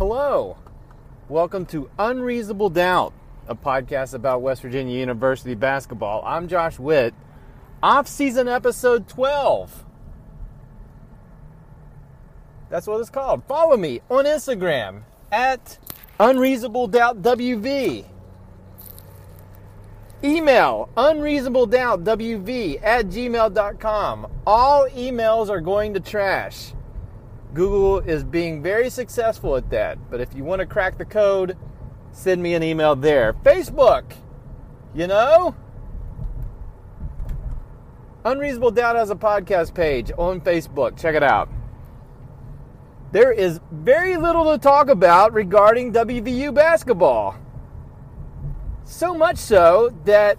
Hello. Welcome to Unreasonable Doubt, a podcast about West Virginia University basketball. I'm Josh Witt. Off season episode 12. That's what it's called. Follow me on Instagram at Unreasonable Doubt WV. Email unreasonable doubt wv at gmail.com. All emails are going to trash. Google is being very successful at that. But if you want to crack the code, send me an email there. Facebook, you know? Unreasonable Doubt has a podcast page on Facebook. Check it out. There is very little to talk about regarding WVU basketball. So much so that,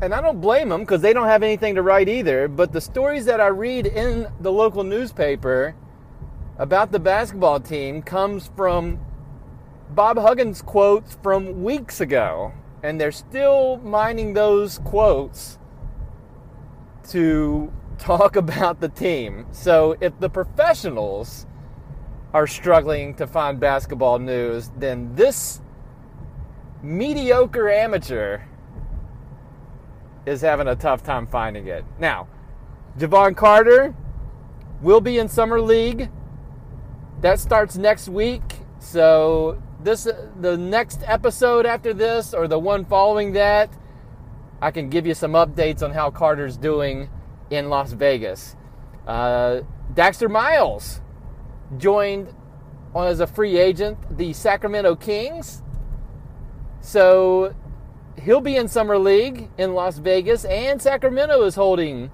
and I don't blame them because they don't have anything to write either, but the stories that I read in the local newspaper about the basketball team comes from Bob Huggins quotes from weeks ago. And they're still mining those quotes to talk about the team. So if the professionals are struggling to find basketball news, then this mediocre amateur is having a tough time finding it. Now, Jevon Carter will be in Summer League that starts next week. So this the next episode after this or the one following that, I can give you some updates on how Carter's doing in Las Vegas. Uh, Daxter Miles joined as a free agent the Sacramento Kings. So he'll be in Summer League in Las Vegas, and Sacramento is holding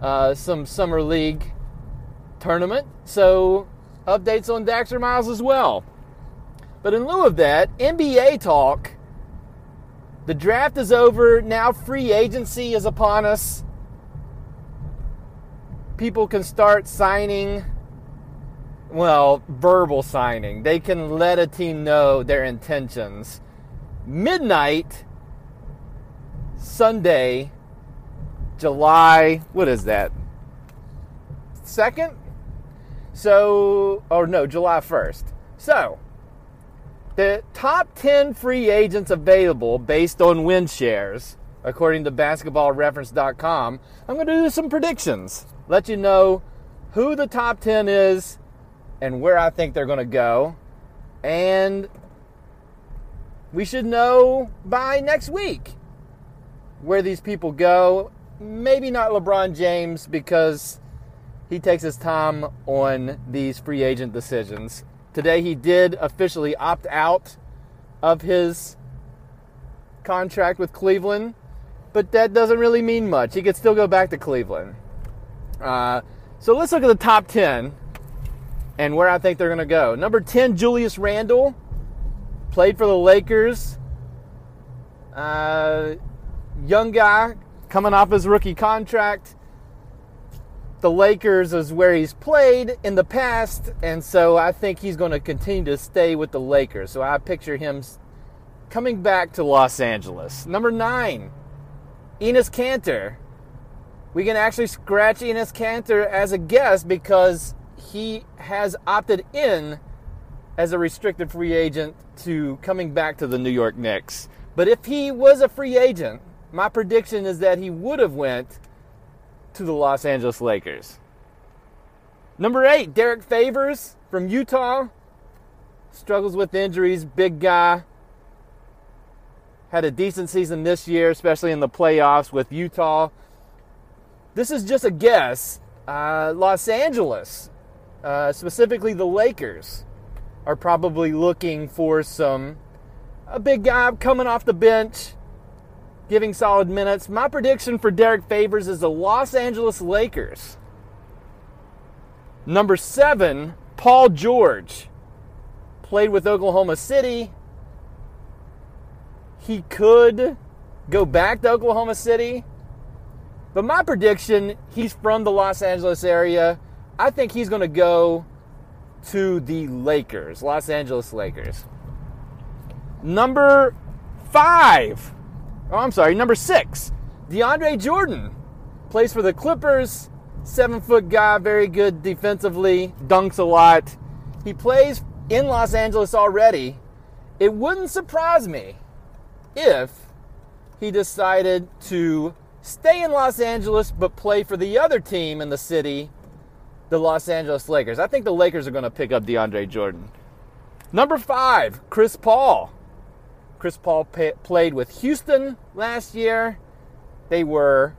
uh, some Summer League tournament. So updates on Daxter Miles as well. But in lieu of that, NBA talk. The draft is over. Now free agency is upon us. People can start signing, well, verbal signing. They can let a team know their intentions. Midnight, Sunday, July, what is that? Second? So, or no, July 1st. So, the top 10 free agents available based on win shares, according to basketballreference.com, I'm going to do some predictions. Let you know who the top 10 is and where I think they're going to go. And we should know by next week where these people go. Maybe not LeBron James because he takes his time on these free agent decisions. Today, he did officially opt out of his contract with Cleveland, but that doesn't really mean much. He could still go back to Cleveland. Uh, so let's look at the top 10 and where I think they're going to go. Number 10, Julius Randle, played for the Lakers. Uh, young guy coming off his rookie contract the Lakers is where he's played in the past, and so I think he's going to continue to stay with the Lakers. So I picture him coming back to Los Angeles. Number nine, Enes Kanter. We can actually scratch Enes Kanter as a guest because he has opted in as a restricted free agent to coming back to the New York Knicks. But if he was a free agent, my prediction is that he would have went to the Los Angeles Lakers. Number eight, Derrick Favors from Utah. Struggles with injuries, big guy. Had a decent season this year, especially in the playoffs with Utah. This is just a guess. Uh, Los Angeles, uh, specifically the Lakers, are probably looking for some a big guy coming off the bench giving solid minutes. My prediction for Derrick Favors is the Los Angeles Lakers. Number seven, Paul George. Played with Oklahoma City. He could go back to Oklahoma City. But my prediction, he's from the Los Angeles area. I think he's going to go to the Lakers, Los Angeles Lakers. Number five, Oh, I'm sorry, number six, DeAndre Jordan plays for the Clippers. Seven foot guy, very good defensively, dunks a lot. He plays in Los Angeles already, it wouldn't surprise me if he decided to stay in Los Angeles but play for the other team in the city, the Los Angeles Lakers. I think the Lakers are going to pick up DeAndre Jordan. Number five, Chris Paul. Chris Paul played with Houston last year. They were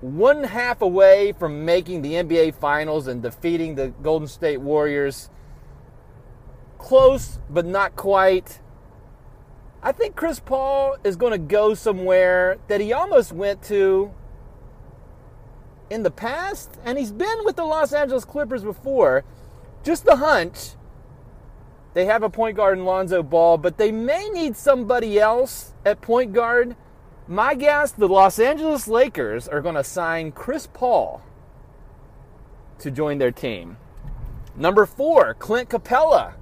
one half away from making the NBA Finals and defeating the Golden State Warriors. Close, but not quite. I think Chris Paul is going to go somewhere that he almost went to in the past, and he's been with the Los Angeles Clippers before. Just the hunch. They have a point guard in Lonzo Ball, but they may need somebody else at point guard. My guess the Los Angeles Lakers are going to sign Chris Paul to join their team. Number four, Clint Capela,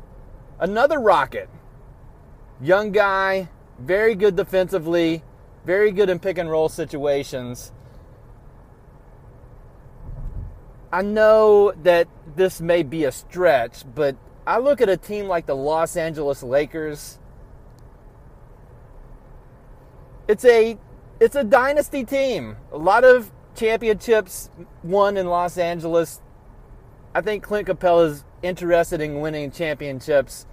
another Rocket. Young guy, very good defensively, very good in pick and roll situations. I know that this may be a stretch, but I look at a team like the Los Angeles Lakers. It's a it's a dynasty team. A lot of championships won in Los Angeles. I think Clint Capela is interested in winning championships.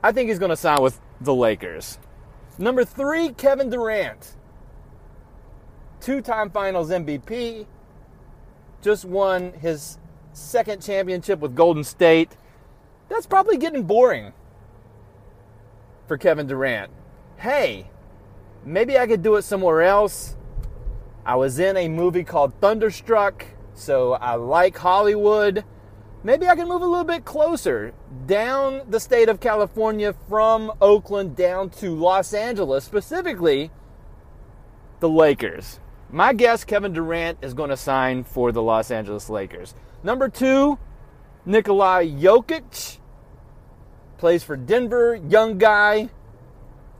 I think he's going to sign with the Lakers. Number three, Kevin Durant. Two time finals MVP. Just won his second championship with Golden State. That's probably getting boring for Kevin Durant. Hey, maybe I could do it somewhere else. I was in a movie called Thunderstruck, so I like Hollywood maybe I can move a little bit closer down the state of California from Oakland down to Los Angeles, specifically the Lakers. My guess Kevin Durant is going to sign for the Los Angeles Lakers. Number two, Nikolai Jokic plays for Denver, young guy,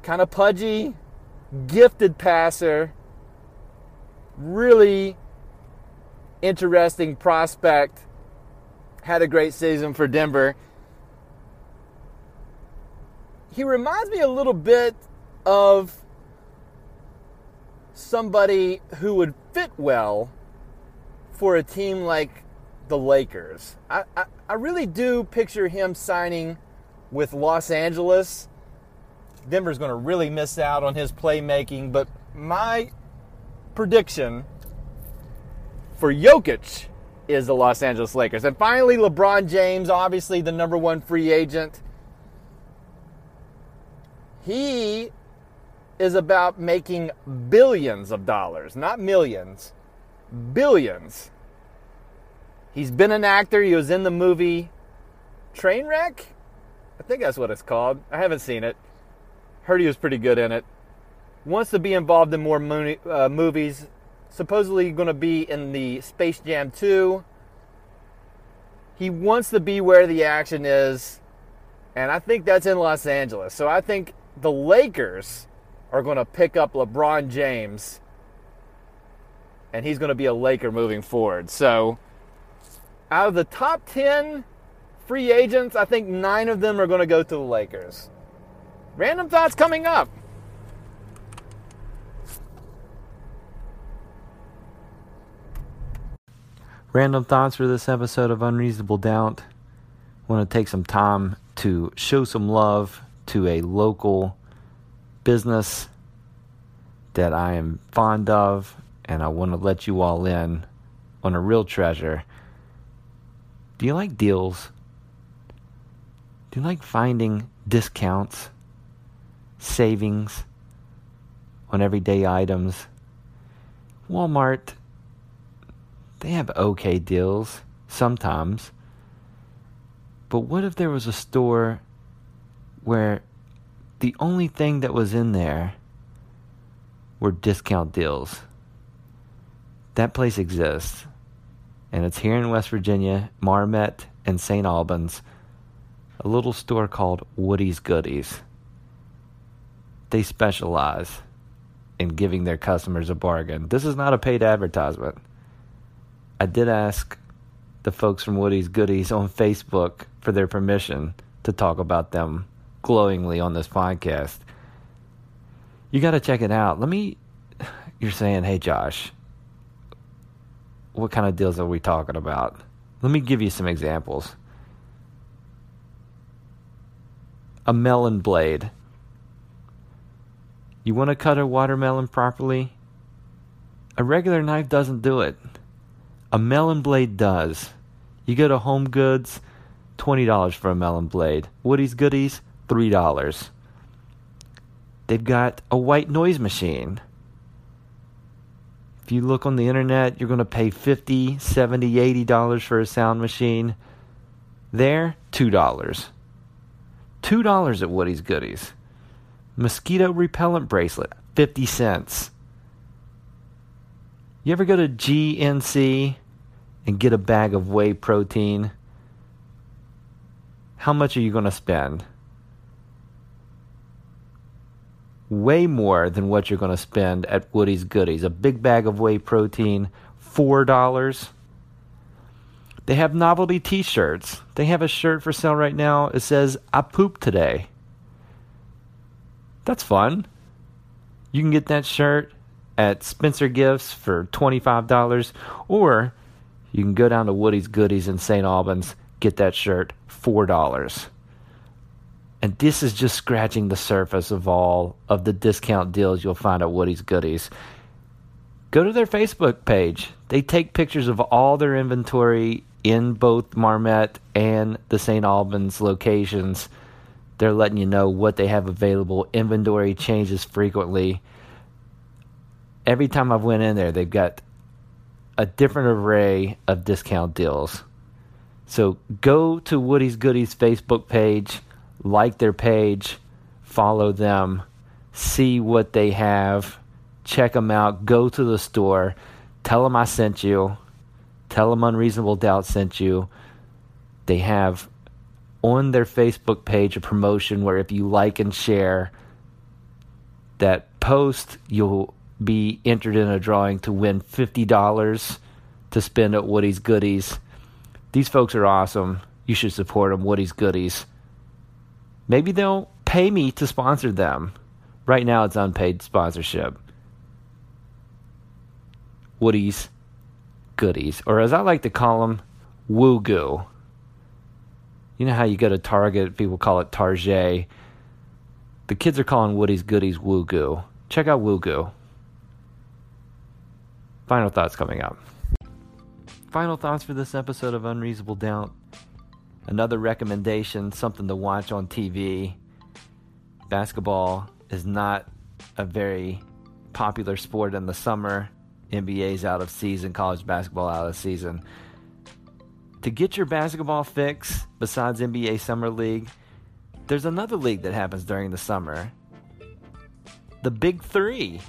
kind of pudgy, gifted passer, really interesting prospect had a great season for Denver. He reminds me a little bit of somebody who would fit well for a team like the Lakers. I, I, I, really do picture him signing with Los Angeles. Denver's going to really miss out on his playmaking, but my prediction for Jokic is the Los Angeles Lakers. And finally, LeBron James, obviously the number one free agent. He is about making billions of dollars, not millions, billions. He's been an actor. He was in the movie Trainwreck. I think that's what it's called. I haven't seen it. Heard he was pretty good in it. Wants to be involved in more uh, movies supposedly going to be in the Space Jam 2. He wants to be where the action is, and I think that's in Los Angeles. So I think the Lakers are going to pick up LeBron James, and he's going to be a Laker moving forward. So out of the top 10 free agents, I think nine of them are going to go to the Lakers. Random thoughts coming up. Random thoughts for this episode of Unreasonable Doubt. I Want to take some time to show some love to a local business that I am fond of, and I want to let you all in on a real treasure. Do you like deals? Do you like finding discounts, savings on everyday items? Walmart they have okay deals sometimes. But what if there was a store where the only thing that was in there were discount deals? That place exists. And it's here in West Virginia, Marmet and St. Albans, a little store called Woody's Goodies. They specialize in giving their customers a bargain. This is not a paid advertisement. I did ask the folks from Woody's Goodies on Facebook for their permission to talk about them glowingly on this podcast. You got to check it out. Let me. You're saying, hey, Josh, what kind of deals are we talking about? Let me give you some examples. A melon blade. You want to cut a watermelon properly? A regular knife doesn't do it. A melon blade does. You go to Home Goods, $20 for a melon blade. Woody's Goodies, $3. They've got a white noise machine. If you look on the internet, you're going to pay $50, $70, 80 dollars for a sound machine. There, $2. $2 at Woody's Goodies. Mosquito repellent bracelet, 50 cents. You ever go to GNC and get a bag of whey protein? How much are you going to spend? Way more than what you're going to spend at Woody's Goodies. A big bag of whey protein, $4. They have novelty t shirts. They have a shirt for sale right now. It says, I pooped today. That's fun. You can get that shirt at Spencer Gifts for $25, or you can go down to Woody's Goodies in St. Albans, get that shirt, $4. And this is just scratching the surface of all of the discount deals you'll find at Woody's Goodies. Go to their Facebook page. They take pictures of all their inventory in both Marmet and the St. Albans locations. They're letting you know what they have available. Inventory changes frequently every time I've went in there, they've got a different array of discount deals. So go to Woody's Goodies Facebook page, like their page, follow them, see what they have, check them out, go to the store, tell them I sent you, tell them Unreasonable Doubt sent you. They have on their Facebook page a promotion where if you like and share that post, you'll be entered in a drawing to win $50 to spend at Woody's Goodies. These folks are awesome. You should support them, Woody's Goodies. Maybe they'll pay me to sponsor them. Right now, it's unpaid sponsorship. Woody's Goodies, or as I like to call them, Woo Goo. You know how you go to Target, people call it Target. The kids are calling Woody's Goodies Woo Goo. Check out Woo Goo. Final thoughts coming up. Final thoughts for this episode of Unreasonable Doubt. Another recommendation, something to watch on TV. Basketball is not a very popular sport in the summer. NBA's out of season, college basketball out of season. To get your basketball fix, besides NBA Summer League, there's another league that happens during the summer. The Big Three.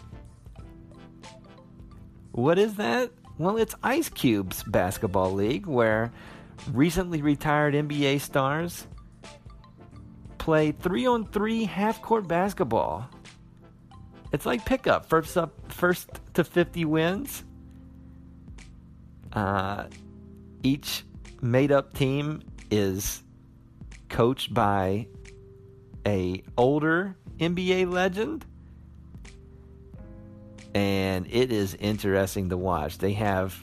What is that? Well, it's Ice Cube's basketball league where recently retired NBA stars play three on three half court basketball. It's like pickup, first up, first to 50 wins. Uh, each made up team is coached by a older NBA legend and it is interesting to watch. They have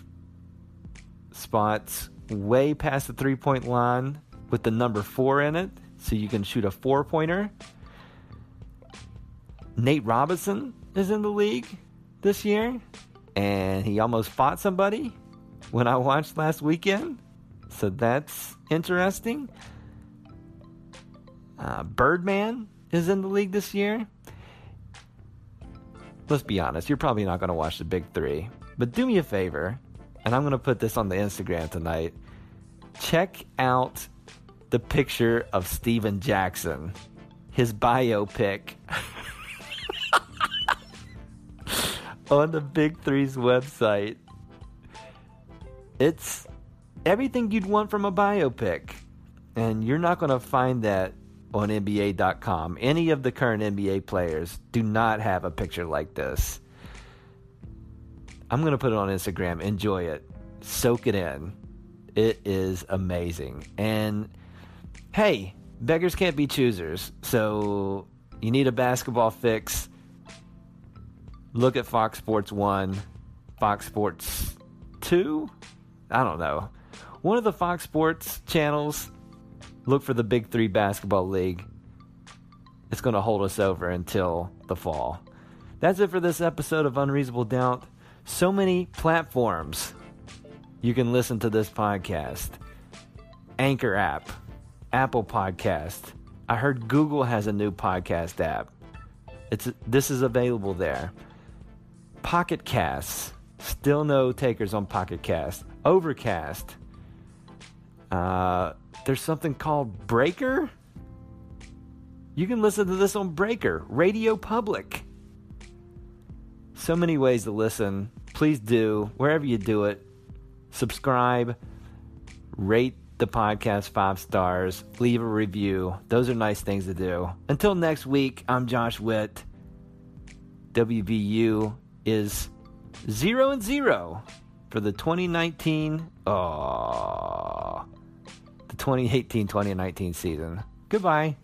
spots way past the three point line with the number four in it, so you can shoot a four pointer. Nate Robinson is in the league this year, and he almost fought somebody when I watched last weekend, so that's interesting. Uh, Birdman is in the league this year let's be honest, you're probably not going to watch the big three. But do me a favor, and I'm going to put this on the Instagram tonight. Check out the picture of Stephen Jackson, his biopic. on the Big Three's website. It's everything you'd want from a biopic. And you're not going to find that on NBA.com. Any of the current NBA players do not have a picture like this. I'm going to put it on Instagram. Enjoy it. Soak it in. It is amazing. And hey, beggars can't be choosers. So you need a basketball fix. Look at Fox Sports 1, Fox Sports 2. I don't know. One of the Fox Sports channels. Look for the Big Three Basketball League. It's going to hold us over until the fall. That's it for this episode of Unreasonable Doubt. So many platforms you can listen to this podcast Anchor app, Apple Podcast. I heard Google has a new podcast app. It's this is available there. Pocket Casts. Still no takers on Pocket Cast. Overcast. Uh, there's something called Breaker. You can listen to this on Breaker, Radio Public. So many ways to listen. Please do, wherever you do it, subscribe, rate the podcast five stars, leave a review. Those are nice things to do. Until next week, I'm Josh Witt. WVU is 0 and 0 for the 2019 oh, uh, the 2018-2019 season. Goodbye.